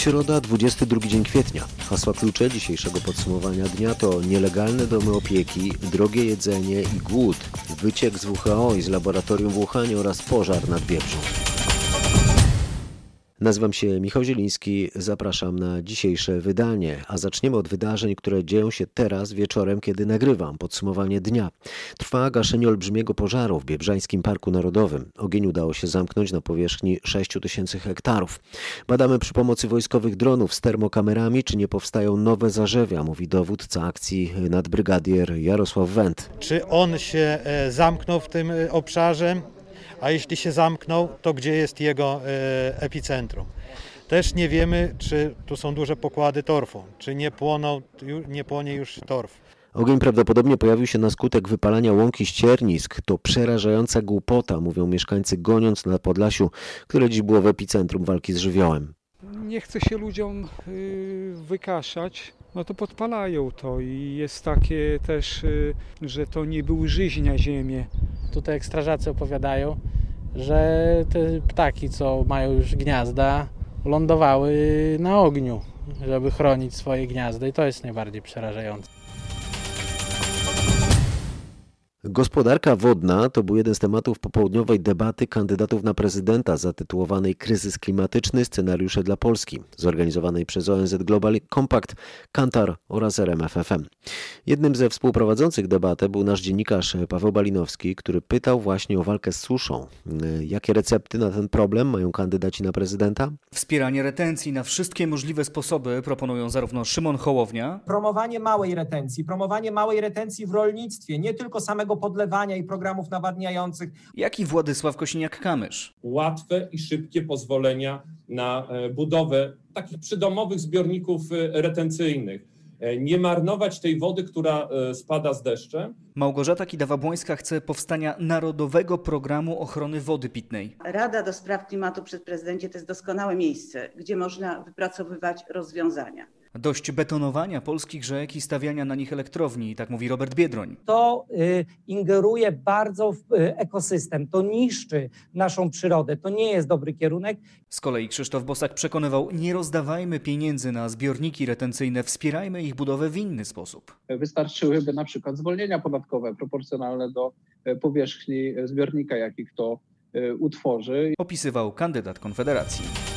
Środa, 22 dzień kwietnia. Hasła klucze dzisiejszego podsumowania dnia to nielegalne domy opieki, drogie jedzenie i głód, wyciek z WHO i z laboratorium w Wuhanie oraz pożar nad Biebrzą. Nazywam się Michał Zieliński, zapraszam na dzisiejsze wydanie, a zaczniemy od wydarzeń, które dzieją się teraz wieczorem, kiedy nagrywam podsumowanie dnia. Trwa gaszenie olbrzymiego pożaru w Biebrzańskim Parku Narodowym. Ogień udało się zamknąć na powierzchni 6 tysięcy hektarów. Badamy przy pomocy wojskowych dronów z termokamerami, czy nie powstają nowe zarzewia, mówi dowódca akcji nadbrygadier Jarosław Węd. Czy on się e, zamknął w tym e, obszarze? A jeśli się zamknął, to gdzie jest jego e, epicentrum. Też nie wiemy, czy tu są duże pokłady torfu, czy nie, płoną, nie płonie już torf. Ogień prawdopodobnie pojawił się na skutek wypalania łąki ściernisk. To przerażająca głupota, mówią mieszkańcy goniąc na Podlasiu, które dziś było w epicentrum walki z żywiołem. Nie chce się ludziom y, wykaszać, no to podpalają to i jest takie też, y, że to nie był żyźń na ziemię. Tutaj jak strażacy opowiadają, że te ptaki, co mają już gniazda, lądowały na ogniu, żeby chronić swoje gniazda i to jest najbardziej przerażające. Gospodarka wodna to był jeden z tematów popołudniowej debaty kandydatów na prezydenta zatytułowanej Kryzys klimatyczny scenariusze dla Polski, zorganizowanej przez ONZ Global Compact, Kantar oraz RMFFM. Jednym ze współprowadzących debatę był nasz dziennikarz Paweł Balinowski, który pytał właśnie o walkę z suszą. Jakie recepty na ten problem mają kandydaci na prezydenta? Wspieranie retencji na wszystkie możliwe sposoby proponują zarówno Szymon Hołownia. Promowanie małej retencji, promowanie małej retencji w rolnictwie, nie tylko samego podlewania i programów nawadniających. Jak i Władysław Kosiniak-Kamysz. Łatwe i szybkie pozwolenia na e, budowę takich przydomowych zbiorników e, retencyjnych e, nie marnować tej wody, która spada z deszczem. Małgorzata Kidawa-Błońska chce powstania Narodowego Programu Ochrony Wody Pitnej. Rada do Spraw Klimatu przy prezydencie to jest doskonałe miejsce, gdzie można wypracowywać rozwiązania. Dość betonowania polskich rzek i stawiania na nich elektrowni, tak mówi Robert Biedroń. To y, ingeruje bardzo w y, ekosystem, to niszczy naszą przyrodę, to nie jest dobry kierunek. Z kolei Krzysztof Bosak przekonywał, nie rozdawajmy pieniędzy na zbiorniki retencyjne, wspierajmy ich budowę w inny sposób. Wystarczyłyby na przykład zwolnienia podatkowe proporcjonalne do e, powierzchni zbiornika, jaki kto e, utworzy. Opisywał kandydat Konfederacji.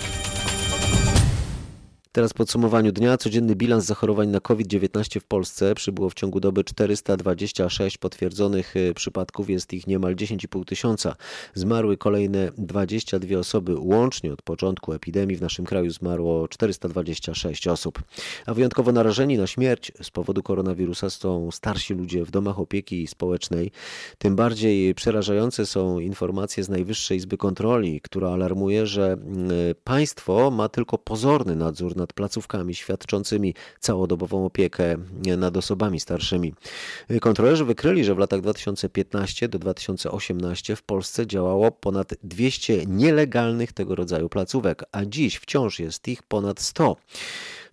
Teraz podsumowaniu dnia codzienny bilans zachorowań na COVID-19 w Polsce przybyło w ciągu doby 426 potwierdzonych y, przypadków, jest ich niemal 10,5 tysiąca. Zmarły kolejne 22 osoby. Łącznie od początku epidemii w naszym kraju zmarło 426 osób. A wyjątkowo narażeni na śmierć z powodu koronawirusa są starsi ludzie w domach opieki społecznej. Tym bardziej przerażające są informacje z Najwyższej Izby Kontroli, która alarmuje, że y, państwo ma tylko pozorny nadzór nad placówkami świadczącymi całodobową opiekę nad osobami starszymi. Kontrolerzy wykryli, że w latach 2015 do 2018 w Polsce działało ponad 200 nielegalnych tego rodzaju placówek, a dziś wciąż jest ich ponad 100.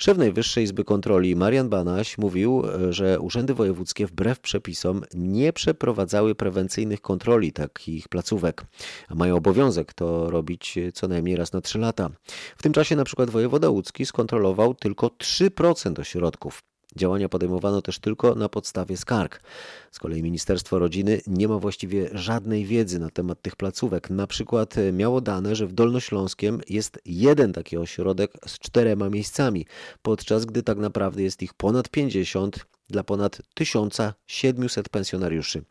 Szef Najwyższej Izby Kontroli Marian Banaś mówił, że urzędy wojewódzkie wbrew przepisom nie przeprowadzały prewencyjnych kontroli takich placówek, a mają obowiązek to robić co najmniej raz na trzy lata. W tym czasie na przykład wojewoda łódzki skontrolował tylko 3% ośrodków. Działania podejmowano też tylko na podstawie skarg. Z kolei Ministerstwo Rodziny nie ma właściwie żadnej wiedzy na temat tych placówek. Na przykład e, miało dane, że w Dolnośląskiem jest jeden taki ośrodek z czterema miejscami, podczas gdy tak naprawdę jest ich ponad 50 dla ponad 1700 pensjonariuszy.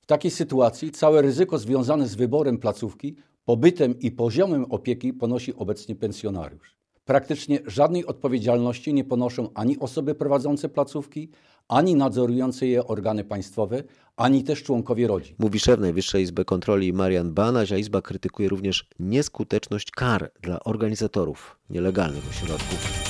W takiej sytuacji całe ryzyko związane z wyborem placówki, pobytem i poziomem opieki ponosi obecnie pensjonariusz. Praktycznie żadnej odpowiedzialności nie ponoszą ani osoby prowadzące placówki, ani nadzorujące je organy państwowe, ani też członkowie rodzin. Mówi szef Najwyższej Izby Kontroli Marian Banaś, a Izba krytykuje również nieskuteczność kar dla organizatorów nielegalnych ośrodków.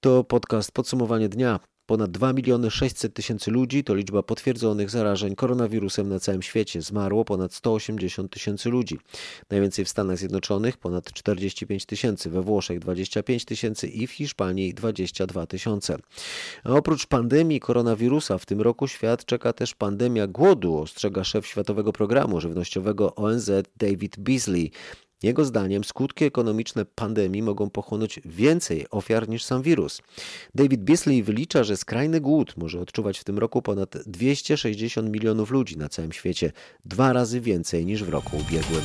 To podcast Podsumowanie Dnia. Ponad 2 miliony 600 tysięcy ludzi to liczba potwierdzonych zarażeń koronawirusem na całym świecie. Zmarło ponad 180 tysięcy ludzi. Najwięcej w Stanach Zjednoczonych ponad 45 tysięcy, we Włoszech 25 tysięcy i w Hiszpanii 22 tysiące. A oprócz pandemii koronawirusa w tym roku świat czeka też pandemia głodu, ostrzega szef Światowego Programu Żywnościowego ONZ David Beasley. Jego zdaniem skutki ekonomiczne pandemii mogą pochłonąć więcej ofiar niż sam wirus. David Beasley wylicza, że skrajny głód może odczuwać w tym roku ponad 260 milionów ludzi na całym świecie, dwa razy więcej niż w roku ubiegłym.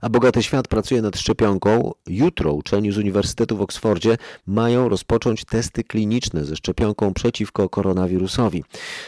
A bogaty świat pracuje nad szczepionką. Jutro uczeni z Uniwersytetu w Oksfordzie mają rozpocząć testy kliniczne ze szczepionką przeciwko koronawirusowi.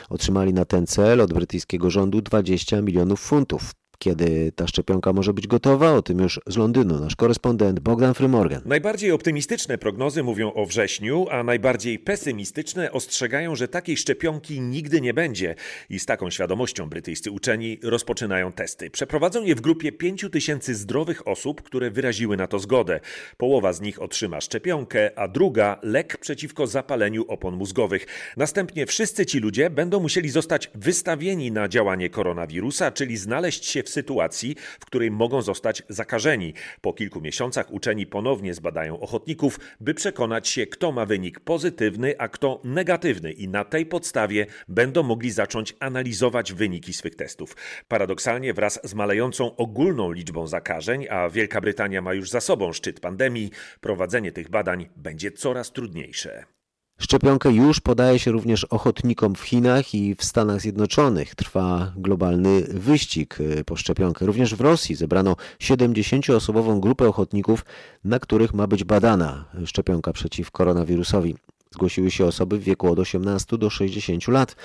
Otrzymali na ten cel od brytyjskiego rządu 20 milionów funtów. Kiedy ta szczepionka może być gotowa? O tym już z Londynu nasz korespondent Bogdan Frymorgan. Najbardziej optymistyczne prognozy mówią o wrześniu, a najbardziej pesymistyczne ostrzegają, że takiej szczepionki nigdy nie będzie. I z taką świadomością brytyjscy uczeni rozpoczynają testy. Przeprowadzą je w grupie 5 tysięcy zdrowych osób, które wyraziły na to zgodę. Połowa z nich otrzyma szczepionkę, a druga lek przeciwko zapaleniu opon mózgowych. Następnie wszyscy ci ludzie będą musieli zostać wystawieni na działanie koronawirusa, czyli znaleźć się w sytuacji, w której mogą zostać zakażeni. Po kilku miesiącach uczeni ponownie zbadają ochotników, by przekonać się, kto ma wynik pozytywny, a kto negatywny, i na tej podstawie będą mogli zacząć analizować wyniki swych testów. Paradoksalnie, wraz z malejącą ogólną liczbą zakażeń, a Wielka Brytania ma już za sobą szczyt pandemii, prowadzenie tych badań będzie coraz trudniejsze. Szczepionkę już podaje się również ochotnikom w Chinach i w Stanach Zjednoczonych. Trwa globalny wyścig y, po szczepionkę. Również w Rosji zebrano 70-osobową grupę ochotników, na których ma być badana szczepionka przeciw koronawirusowi. Zgłosiły się osoby w wieku od 18 do 60 lat.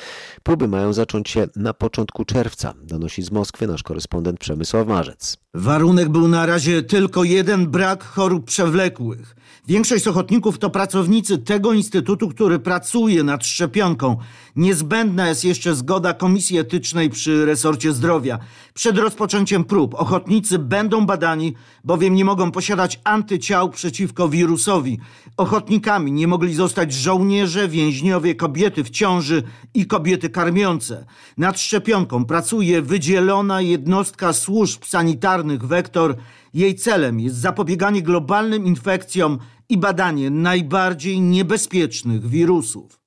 Próby mają zacząć się na początku czerwca, donosi z Moskwy nasz korespondent Przemysław Marzec. Warunek był na razie tylko jeden brak chorób przewlekłych. Większość ochotników to pracownicy tego instytutu, który pracuje nad szczepionką. Niezbędna jest jeszcze zgoda Komisji Etycznej przy resorcie zdrowia. Przed rozpoczęciem prób ochotnicy będą badani, bowiem nie mogą posiadać antyciał przeciwko wirusowi. Ochotnikami nie mogli zostać żołnierze, więźniowie, kobiety w ciąży i kobiety karmiące. Nad szczepionką pracuje wydzielona jednostka służb sanitarnych Wektor. Jej celem jest zapobieganie globalnym infekcjom i badanie najbardziej niebezpiecznych wirusów.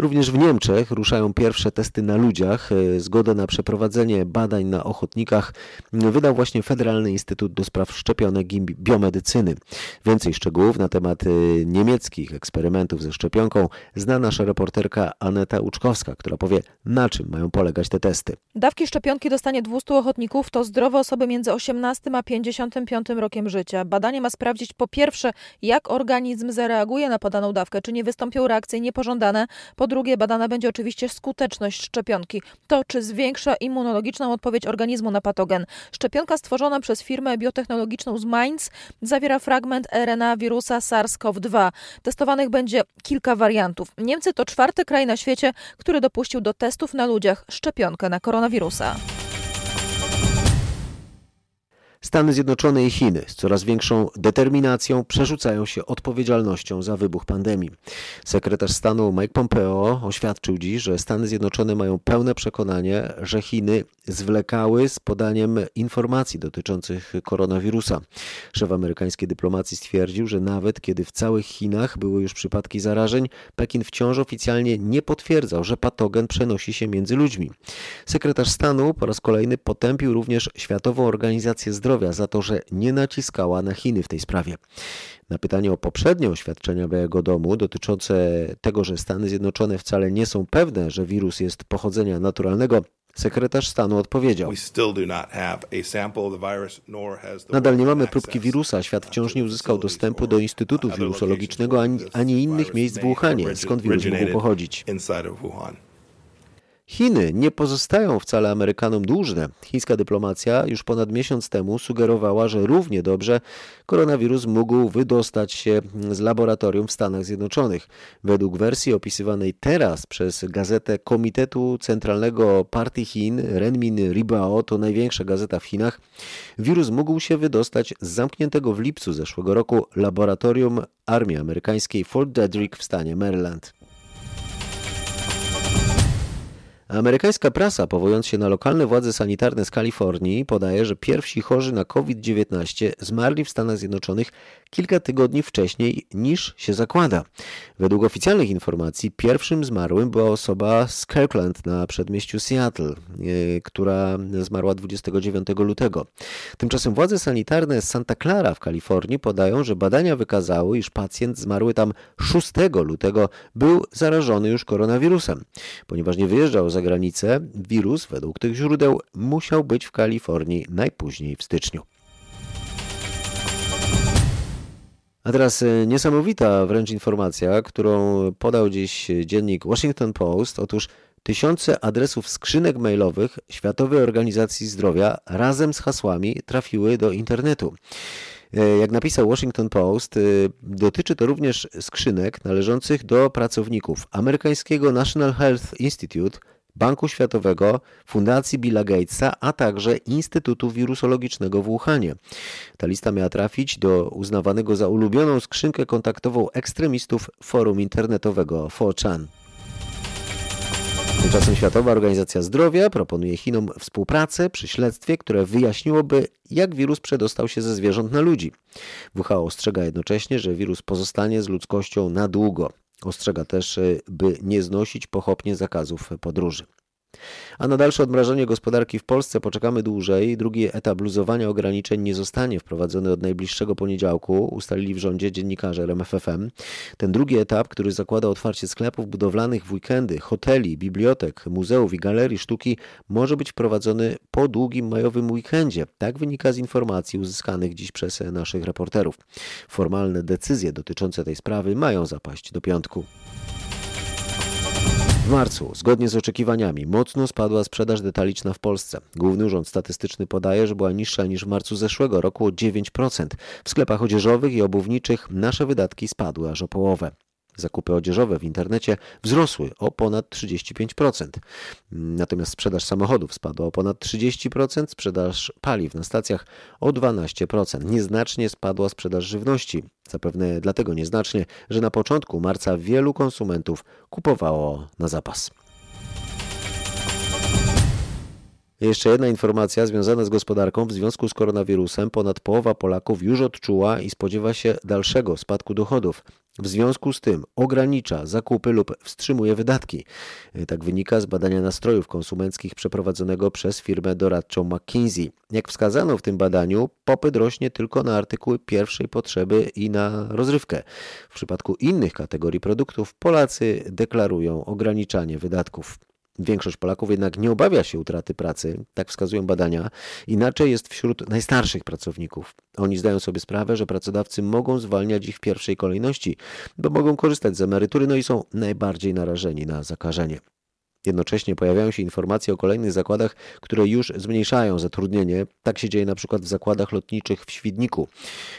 Również w Niemczech ruszają pierwsze testy na ludziach. E, zgodę na przeprowadzenie badań na ochotnikach wydał właśnie Federalny Instytut do Spraw Szczepionek i Biomedycyny. Więcej szczegółów na temat e, niemieckich eksperymentów ze szczepionką zna nasza reporterka Aneta Uczkowska, która powie, na czym mają polegać te testy. Dawki szczepionki dostanie 200 ochotników, to zdrowe osoby między 18 a 55 rokiem życia. Badanie ma sprawdzić po pierwsze, jak organizm zareaguje na podaną dawkę, czy nie wystąpią reakcje niepożądane, po drugie, badana będzie oczywiście skuteczność szczepionki. To, czy zwiększa immunologiczną odpowiedź organizmu na patogen. Szczepionka stworzona przez firmę biotechnologiczną z Mainz zawiera fragment RNA wirusa SARS-CoV-2. Testowanych będzie kilka wariantów. Niemcy to czwarty kraj na świecie, który dopuścił do testów na ludziach szczepionkę na koronawirusa. Stany Zjednoczone i Chiny z coraz większą determinacją przerzucają się odpowiedzialnością za wybuch pandemii. Sekretarz stanu Mike Pompeo oświadczył dziś, że Stany Zjednoczone mają pełne przekonanie, że Chiny zwlekały z podaniem informacji dotyczących koronawirusa. Szef amerykańskiej dyplomacji stwierdził, że nawet kiedy w całych Chinach były już przypadki zarażeń, Pekin wciąż oficjalnie nie potwierdzał, że patogen przenosi się między ludźmi. Sekretarz stanu po raz kolejny potępił również Światową Organizację Zdrowia Zdrowia za to, że nie naciskała na Chiny w tej sprawie. Na pytanie o poprzednie oświadczenia Białego Domu dotyczące tego, że Stany Zjednoczone wcale nie są pewne, że wirus jest pochodzenia naturalnego, Sekretarz stanu odpowiedział: Nadal nie mamy próbki wirusa, świat wciąż nie uzyskał dostępu do Instytutu Wirusologicznego ani, ani innych miejsc w Wuhanie, skąd wirus mógł pochodzić. Chiny nie pozostają wcale Amerykanom dłużne. Chińska dyplomacja już ponad miesiąc temu sugerowała, że równie dobrze koronawirus mógł wydostać się z laboratorium w Stanach Zjednoczonych. Według wersji opisywanej teraz przez gazetę Komitetu Centralnego Partii Chin Renmin Ribao, to największa gazeta w Chinach, wirus mógł się wydostać z zamkniętego w lipcu zeszłego roku laboratorium armii amerykańskiej Fort Detrick w stanie Maryland. Amerykańska prasa, powołując się na lokalne władze sanitarne z Kalifornii, podaje, że pierwsi chorzy na COVID-19 zmarli w Stanach Zjednoczonych kilka tygodni wcześniej niż się zakłada. Według oficjalnych informacji pierwszym zmarłym była osoba z Kirkland na przedmieściu Seattle, e, która zmarła 29 lutego. Tymczasem władze sanitarne z Santa Clara w Kalifornii podają, że badania wykazały, iż pacjent zmarły tam 6 lutego był zarażony już koronawirusem. Ponieważ nie wyjeżdżał za granicę, wirus według tych źródeł musiał być w Kalifornii najpóźniej w styczniu. A teraz e, niesamowita wręcz informacja, którą podał dziś dziennik Washington Post. Otóż tysiące adresów skrzynek mailowych Światowej Organizacji Zdrowia razem z hasłami trafiły do internetu. E, jak napisał Washington Post, e, dotyczy to również skrzynek należących do pracowników amerykańskiego National Health Institute, Banku Światowego, Fundacji Billa Gatesa, a także Instytutu Wirusologicznego w Wuhanie. Ta lista miała trafić do uznawanego za ulubioną skrzynkę kontaktową ekstremistów forum internetowego 4chan. Tymczasem Światowa Organizacja Zdrowia proponuje Chinom współpracę przy śledztwie, które wyjaśniłoby, jak wirus przedostał się ze zwierząt na ludzi. WHO ostrzega jednocześnie, że wirus pozostanie z ludzkością na długo. Ostrzega też, by nie znosić pochopnie zakazów podróży. A na dalsze odmrażanie gospodarki w Polsce poczekamy dłużej. Drugi etap luzowania ograniczeń nie zostanie wprowadzony od najbliższego poniedziałku, ustalili w rządzie dziennikarze RMFFM. Ten drugi etap, który zakłada otwarcie sklepów budowlanych w weekendy, hoteli, bibliotek, muzeów i galerii sztuki, może być wprowadzony po długim majowym weekendzie. Tak wynika z informacji uzyskanych dziś przez naszych reporterów. Formalne decyzje dotyczące tej sprawy mają zapaść do piątku. W marcu, zgodnie z oczekiwaniami, mocno spadła sprzedaż detaliczna w Polsce. Główny Urząd Statystyczny podaje, że była niższa niż w marcu zeszłego roku o 9%. W sklepach odzieżowych i obuwniczych nasze wydatki spadły aż o połowę. Zakupy odzieżowe w internecie wzrosły o ponad 35%. Natomiast sprzedaż samochodów spadła o ponad 30%, sprzedaż paliw na stacjach o 12%. Nieznacznie spadła sprzedaż żywności. Zapewne dlatego nieznacznie, że na początku marca wielu konsumentów kupowało na zapas. Jeszcze jedna informacja związana z gospodarką. W związku z koronawirusem ponad połowa Polaków już odczuła i spodziewa się dalszego spadku dochodów. W związku z tym ogranicza zakupy lub wstrzymuje wydatki. Tak wynika z badania nastrojów konsumenckich przeprowadzonego przez firmę doradczą McKinsey. Jak wskazano w tym badaniu, popyt rośnie tylko na artykuły pierwszej potrzeby i na rozrywkę. W przypadku innych kategorii produktów Polacy deklarują ograniczanie wydatków. Większość Polaków jednak nie obawia się utraty pracy, tak wskazują badania. Inaczej jest wśród najstarszych pracowników. Oni zdają sobie sprawę, że pracodawcy mogą zwalniać ich w pierwszej kolejności, bo mogą korzystać z emerytury, no i są najbardziej narażeni na zakażenie. Jednocześnie pojawiają się informacje o kolejnych zakładach, które już zmniejszają zatrudnienie. Tak się dzieje na przykład w zakładach lotniczych w Świdniku.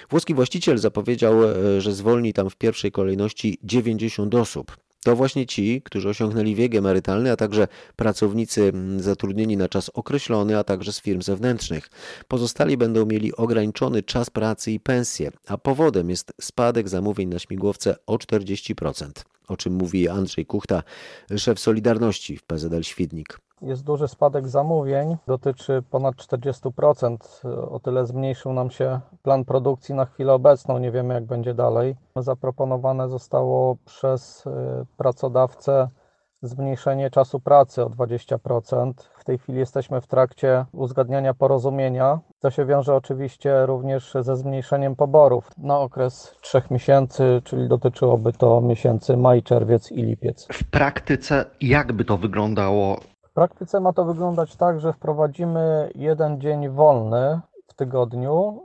Włoski właściciel zapowiedział, e, że zwolni tam w pierwszej kolejności 90 osób. To właśnie ci, którzy osiągnęli wiek emerytalny, a także pracownicy mm, zatrudnieni na czas określony, a także z firm zewnętrznych. Pozostali będą mieli ograniczony czas pracy i pensję, a powodem jest spadek zamówień na śmigłowce o 40%, o czym mówi Andrzej Kuchta, szef Solidarności w PZL Świdnik. Jest duży spadek zamówień, dotyczy ponad 40%. O tyle zmniejszył nam się plan produkcji na chwilę obecną. Nie wiemy, jak będzie dalej. Zaproponowane zostało przez y, pracodawcę zmniejszenie czasu pracy o 20%. W tej chwili jesteśmy w trakcie uzgadniania porozumienia. To się wiąże oczywiście również ze zmniejszeniem poborów na okres trzech miesięcy, czyli dotyczyłoby to miesięcy maj, czerwiec i lipiec. W praktyce jak by to wyglądało? W praktyce ma to wyglądać tak, że wprowadzimy jeden dzień wolny w tygodniu.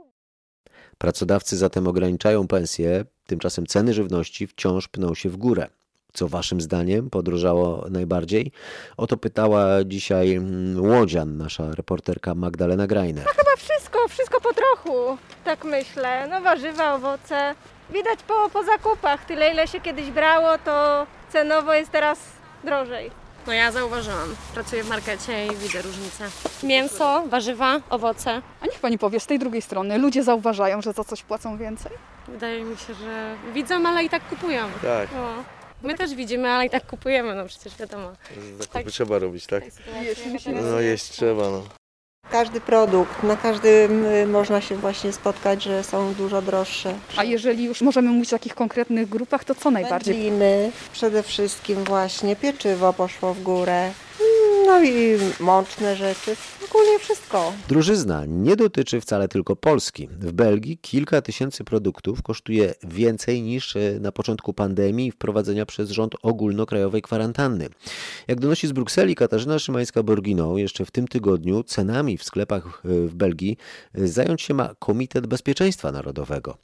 Pracodawcy zatem ograniczają pensje, tymczasem ceny żywności wciąż pną się w górę. Co waszym zdaniem podróżało najbardziej? O to pytała dzisiaj mm, Łodzian, nasza reporterka Magdalena Grajner. No chyba wszystko, wszystko po trochu, tak myślę. No warzywa, owoce. Widać po, po zakupach, tyle ile się kiedyś brało, to cenowo jest teraz drożej. No ja zauważyłam. Pracuję w markecie i widzę różnicę. Mięso, warzywa, owoce. A niech pani powie z tej drugiej strony, ludzie zauważają, że za coś płacą więcej? Wydaje mi się, że widzą, ale i tak kupują. Tak. No. My też widzimy, ale i tak kupujemy, no przecież wiadomo. Zakupy tak. trzeba robić, tak? Jeść no jeść trzeba, no. Każdy produkt, na każdym można się właśnie spotkać, że są dużo droższe. A jeżeli już możemy mówić o takich konkretnych grupach, to co najbardziej? Wędliny, przede wszystkim właśnie pieczywo poszło w górę, no i mączne rzeczy, ogólnie wszystko. Drużyzna nie dotyczy wcale tylko Polski. W Belgii kilka tysięcy produktów kosztuje więcej niż e, na początku pandemii i wprowadzenia przez rząd ogólnokrajowej kwarantanny. Jak donosi z Brukseli Katarzyna Szymańska-Borginą, jeszcze w tym tygodniu cenami w sklepach e, w Belgii e, zająć się ma Komitet Bezpieczeństwa Narodowego.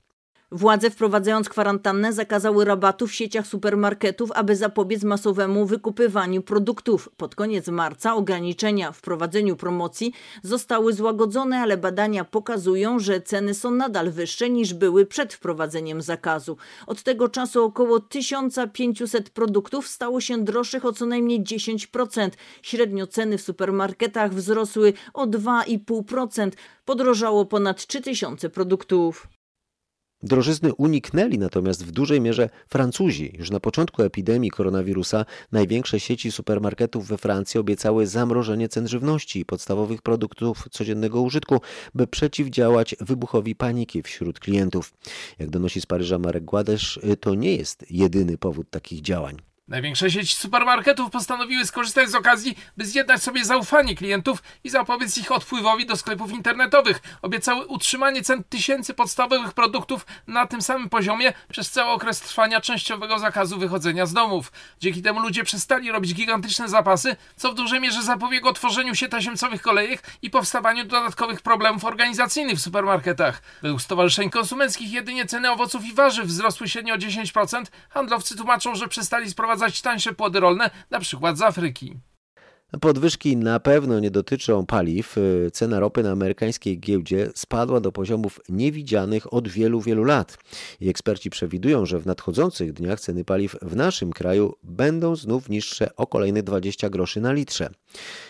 Władze wprowadzając kwarantannę zakazały rabatów w sieciach supermarketów, aby zapobiec masowemu wykupywaniu produktów. Pod koniec marca ograniczenia w prowadzeniu promocji zostały złagodzone, ale badania pokazują, że ceny są nadal wyższe niż były przed wprowadzeniem zakazu. Od tego czasu około 1500 produktów stało się droższych o co najmniej 10%. Średnio ceny w supermarketach wzrosły o 2,5%. Podrożało ponad 3000 produktów. Drożyzny uniknęli natomiast w dużej mierze Francuzi. Już na początku epidemii koronawirusa największe sieci supermarketów we Francji obiecały zamrożenie cen żywności i podstawowych produktów codziennego użytku, by przeciwdziałać wybuchowi paniki wśród klientów. Jak donosi z Paryża Marek Gładesz, to nie jest jedyny powód takich działań. Największe sieci supermarketów postanowiły skorzystać z okazji, by zjednać sobie zaufanie klientów i zapobiec ich odpływowi do sklepów internetowych. Obiecały utrzymanie cen tysięcy podstawowych produktów na tym samym poziomie przez cały okres trwania częściowego zakazu wychodzenia z domów. Dzięki temu ludzie przestali robić gigantyczne zapasy, co w dużej mierze zapobiegło tworzeniu się tasiemcowych kolejek i powstawaniu dodatkowych problemów organizacyjnych w supermarketach. Według stowarzyszeń konsumenckich jedynie ceny owoców i warzyw wzrosły średnio o 10%. Handlowcy tłumaczą, że przestali sprowadzać sprowadzać tańsze płody rolne, na przykład z Afryki. Podwyżki na pewno nie dotyczą paliw. Cena ropy na amerykańskiej giełdzie spadła do poziomów niewidzianych od wielu, wielu lat. I eksperci przewidują, że w nadchodzących dniach ceny paliw w naszym kraju będą znów niższe o kolejne 20 groszy na litrze.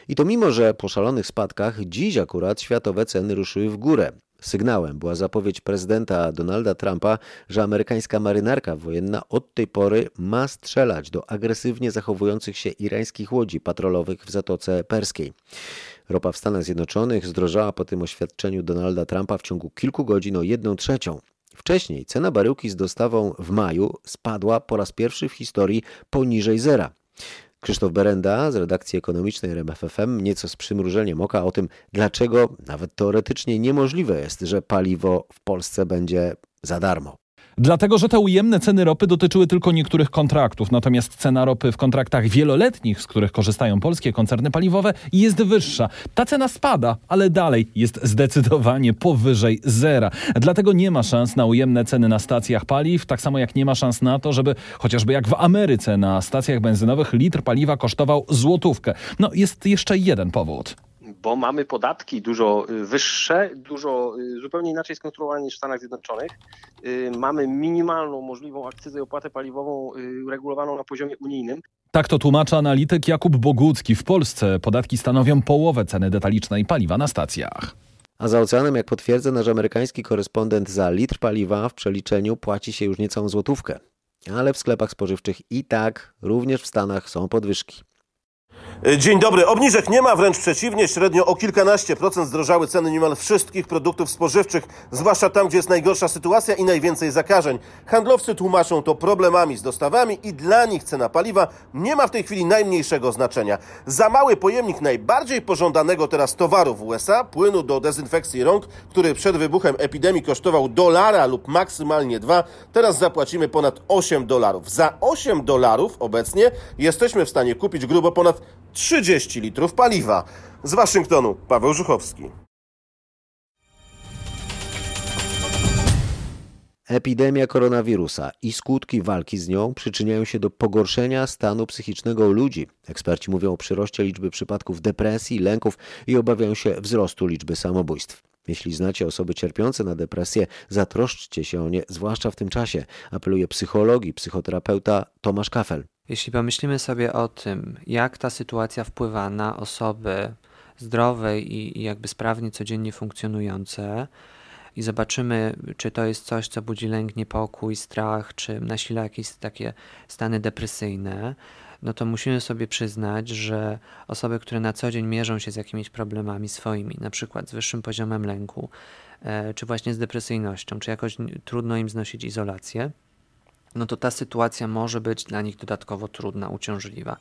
I to mimo, że po szalonych spadkach dziś akurat światowe ceny ruszyły w górę. Sygnałem była zapowiedź prezydenta Donalda Trumpa, że amerykańska marynarka wojenna od tej pory ma strzelać do agresywnie zachowujących się irańskich łodzi patrolowych w Zatoce Perskiej. Ropa w Stanach Zjednoczonych zdrożała po tym oświadczeniu Donalda Trumpa w ciągu kilku godzin o jedną trzecią. Wcześniej cena baryłki z dostawą w maju spadła po raz pierwszy w historii poniżej zera. Krzysztof Berenda z redakcji ekonomicznej RMFFM nieco z przymrużeniem oka o tym, dlaczego nawet teoretycznie niemożliwe jest, że paliwo w Polsce będzie za darmo. Dlatego, że te ujemne ceny ropy dotyczyły tylko niektórych kontraktów, natomiast cena ropy w kontraktach wieloletnich, z których korzystają polskie koncerny paliwowe, jest wyższa. Ta cena spada, ale dalej jest zdecydowanie powyżej zera. Dlatego nie ma szans na ujemne ceny na stacjach paliw, tak samo jak nie ma szans na to, żeby chociażby jak w Ameryce na stacjach benzynowych litr paliwa kosztował złotówkę. No jest jeszcze jeden powód bo mamy podatki dużo y, wyższe, dużo y, zupełnie inaczej skonstruowane niż w Stanach Zjednoczonych. Y, mamy minimalną możliwą akcyzę i opłatę paliwową regulowaną na poziomie unijnym. Tak to tłumaczy analityk Jakub Bogucki. W Polsce podatki stanowią połowę ceny detalicznej paliwa na stacjach. A za oceanem, jak potwierdza nasz amerykański korespondent, za litr paliwa w przeliczeniu płaci się już niecałą złotówkę. Ale w sklepach spożywczych i tak, również w Stanach są podwyżki. Dzień dobry. Obniżek nie ma, wręcz przeciwnie. Średnio o kilkanaście procent zdrożały ceny niemal wszystkich produktów spożywczych, zwłaszcza tam, gdzie jest najgorsza sytuacja i najwięcej zakażeń. Handlowcy tłumaczą to problemami z dostawami i dla nich cena paliwa nie ma w tej chwili najmniejszego znaczenia. Za mały pojemnik najbardziej pożądanego teraz towaru w USA, płynu do dezynfekcji rąk, który przed wybuchem epidemii kosztował dolara lub maksymalnie dwa, teraz zapłacimy ponad 8 dolarów. Za 8 dolarów obecnie jesteśmy w stanie kupić grubo ponad 30 litrów paliwa. Z Waszyngtonu Paweł Żuchowski. Epidemia koronawirusa i skutki walki z nią przyczyniają się do pogorszenia stanu psychicznego ludzi. Eksperci mówią o przyroście liczby przypadków depresji, lęków i obawiają się wzrostu liczby samobójstw. Jeśli znacie osoby cierpiące na depresję, zatroszczcie się o nie, zwłaszcza w tym czasie, apeluje psycholog i psychoterapeuta Tomasz Kafel. Jeśli pomyślimy sobie o tym, jak ta sytuacja wpływa na osoby zdrowe i, jakby sprawnie codziennie funkcjonujące, i zobaczymy, czy to jest coś, co budzi lęk, niepokój, strach, czy nasila jakieś takie stany depresyjne, no to musimy sobie przyznać, że osoby, które na co dzień mierzą się z jakimiś problemami swoimi, na przykład z wyższym poziomem lęku, e, czy właśnie z depresyjnością, czy jakoś trudno im znosić izolację, no to ta sytuacja może być dla nich dodatkowo trudna, uciążliwa.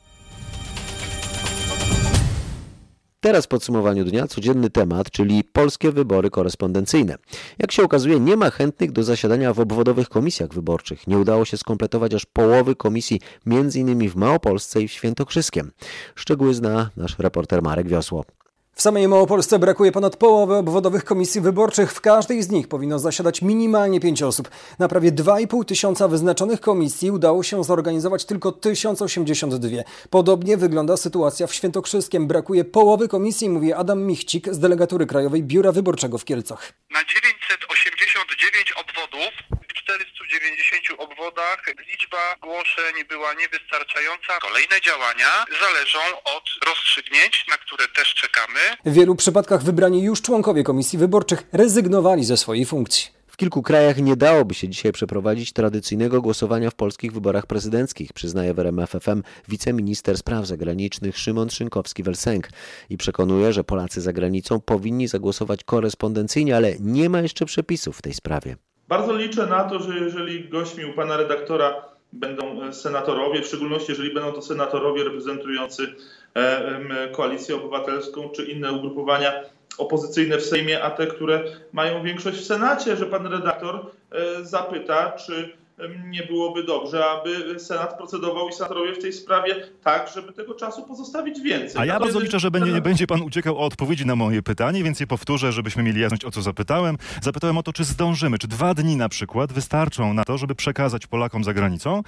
Teraz podsumowaniu dnia codzienny temat, czyli polskie wybory korespondencyjne. Jak się okazuje, nie ma chętnych do zasiadania w obwodowych komisjach wyborczych. Nie udało się skompletować aż połowy komisji, m.in. w Małopolsce i w Świętokrzyskiem. Szczegóły zna nasz reporter Marek Wiosło. W samej Małopolsce brakuje ponad połowy obwodowych komisji wyborczych. W każdej z nich powinno zasiadać minimalnie pięć osób. Na prawie 2,5 tysiąca wyznaczonych komisji udało się zorganizować tylko 1082. Podobnie wygląda sytuacja w Świętokrzyskiem. Brakuje połowy komisji, mówi Adam Michcik z delegatury Krajowej Biura Wyborczego w Kielcach. Na 989 obwodów 490 obwodach liczba zgłoszeń była niewystarczająca. Kolejne działania zależą od rozstrzygnięć, na które też czekamy. W wielu przypadkach wybrani już członkowie komisji wyborczych rezygnowali ze swojej funkcji. W kilku krajach nie dałoby się dzisiaj przeprowadzić tradycyjnego głosowania w polskich wyborach prezydenckich, przyznaje w RMF FM wiceminister spraw zagranicznych Szymon Szynkowski-Welsenk i przekonuje, że Polacy za granicą powinni zagłosować korespondencyjnie, ale nie ma jeszcze przepisów w tej sprawie. Bardzo liczę na to, że jeżeli gośćmi u pana redaktora będą senatorowie, w szczególności jeżeli będą to senatorowie reprezentujący koalicję obywatelską czy inne ugrupowania opozycyjne w Sejmie, a te, które mają większość w Senacie, że pan redaktor zapyta, czy nie byłoby dobrze, aby Senat procedował i senatorowie w tej sprawie tak, żeby tego czasu pozostawić więcej. A ja bardzo liczę, że będzie, nie będzie pan uciekał od odpowiedzi na moje pytanie, więc je powtórzę, żebyśmy mieli jasność, o co zapytałem. Zapytałem o to, czy zdążymy, czy dwa dni na przykład wystarczą na to, żeby przekazać Polakom za granicą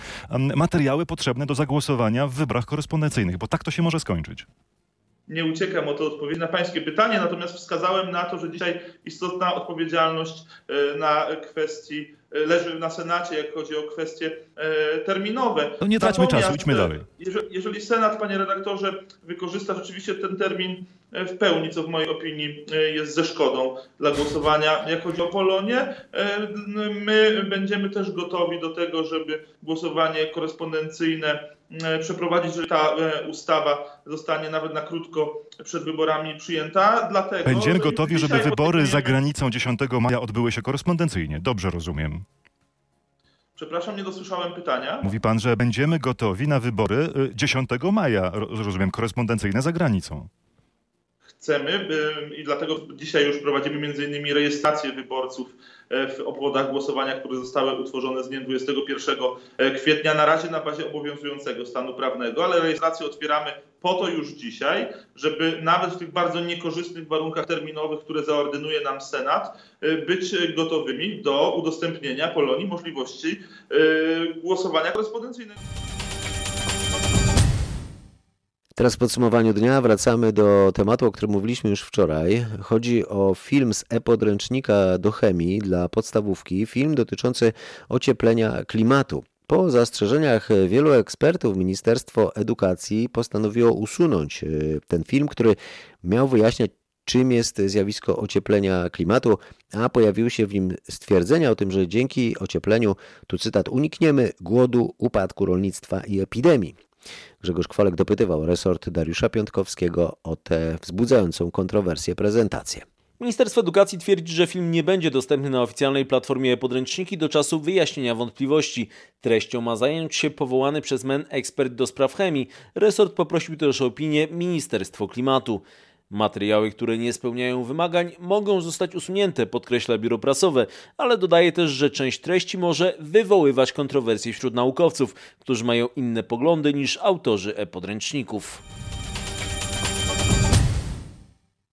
materiały potrzebne do zagłosowania w wyborach korespondencyjnych, bo tak to się może skończyć nie uciekam od odpowiedzi na pańskie pytanie, natomiast wskazałem na to, że dzisiaj istotna odpowiedzialność na kwestii leży na Senacie, jak chodzi o kwestie terminowe. No nie traćmy Natomiast, czasu, idźmy dalej. Jeżeli, jeżeli Senat, panie redaktorze, wykorzysta rzeczywiście ten termin w pełni, co w mojej opinii jest ze szkodą dla głosowania, jak chodzi o Polonię, my będziemy też gotowi do tego, żeby głosowanie korespondencyjne przeprowadzić, że ta ustawa zostanie nawet na krótko przed wyborami przyjęta. Dlatego, Będziemy że gotowi, żeby wybory za granicą 10 maja odbyły się korespondencyjnie. Dobrze rozumiem. Przepraszam, nie dosłyszałem pytania. Mówi pan, że będziemy gotowi na wybory y, 10 maja, ro- rozumiem, korespondencyjne za granicą. Chcemy by, i dlatego dzisiaj już prowadzimy między innymi rejestrację wyborców e, w obwodach głosowania, które zostały utworzone z dniem 21 kwietnia na razie na bazie obowiązującego stanu prawnego, ale rejestrację otwieramy po to już dzisiaj, żeby nawet w tych bardzo niekorzystnych warunkach terminowych, które zaordynuje nam Senat, e, być gotowymi do udostępnienia Polonii możliwości e, głosowania korespondencyjnego. Teraz w podsumowaniu dnia wracamy do tematu, o którym mówiliśmy już wczoraj. Chodzi o film z e-podręcznika do chemii dla podstawówki, film dotyczący ocieplenia klimatu. Po zastrzeżeniach wielu ekspertów Ministerstwo Edukacji postanowiło usunąć y, ten film, który miał wyjaśniać czym jest zjawisko ocieplenia klimatu, a pojawiły się w nim stwierdzenia o tym, że dzięki ociepleniu, tu cytat, unikniemy głodu, upadku rolnictwa i epidemii. Grzegorz Kwolek dopytywał resort Dariusza Piątkowskiego o tę wzbudzającą kontrowersję prezentację. Ministerstwo Edukacji twierdzi, że film nie będzie dostępny na oficjalnej platformie podręczniki do czasu wyjaśnienia wątpliwości. Treścią ma zająć się powołany przez MEN ekspert do spraw chemii. Resort poprosił też o opinię Ministerstwo Klimatu. Materiały, które nie spełniają wymagań, mogą zostać usunięte, podkreśla biuro prasowe, ale dodaje też, że część treści może wywoływać kontrowersje wśród naukowców, którzy mają inne poglądy niż autorzy e-podręczników.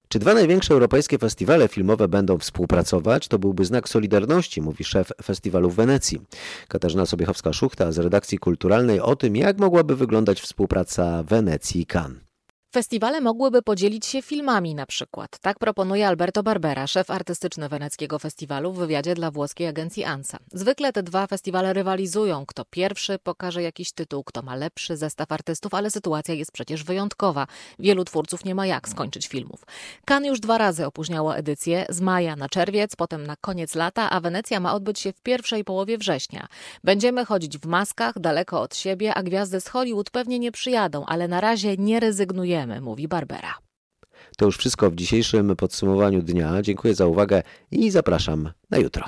Czy dwa największe europejskie festiwale filmowe będą współpracować? To byłby znak solidarności, mówi szef festiwalu w Wenecji. Katarzyna Sobiechowska-Szuchta z redakcji kulturalnej o tym, jak mogłaby wyglądać współpraca Wenecji i Cannes. Festiwale mogłyby podzielić się filmami na przykład. Tak proponuje Alberto Barbera, szef artystyczny weneckiego festiwalu w wywiadzie dla włoskiej agencji ANSA. Zwykle te dwa festiwale rywalizują. Kto pierwszy pokaże jakiś tytuł, kto ma lepszy zestaw artystów, ale sytuacja jest przecież wyjątkowa. Wielu twórców nie ma jak skończyć filmów. Cannes już dwa razy opóźniało edycję, z maja na czerwiec, potem na koniec lata, a Wenecja ma odbyć się w pierwszej połowie września. Będziemy chodzić w maskach, daleko od siebie, a gwiazdy z Hollywood pewnie nie przyjadą, ale na razie nie rezygnujemy mówi Barbera. To już wszystko w dzisiejszym podsumowaniu dnia. Dziękuję za uwagę i zapraszam na jutro.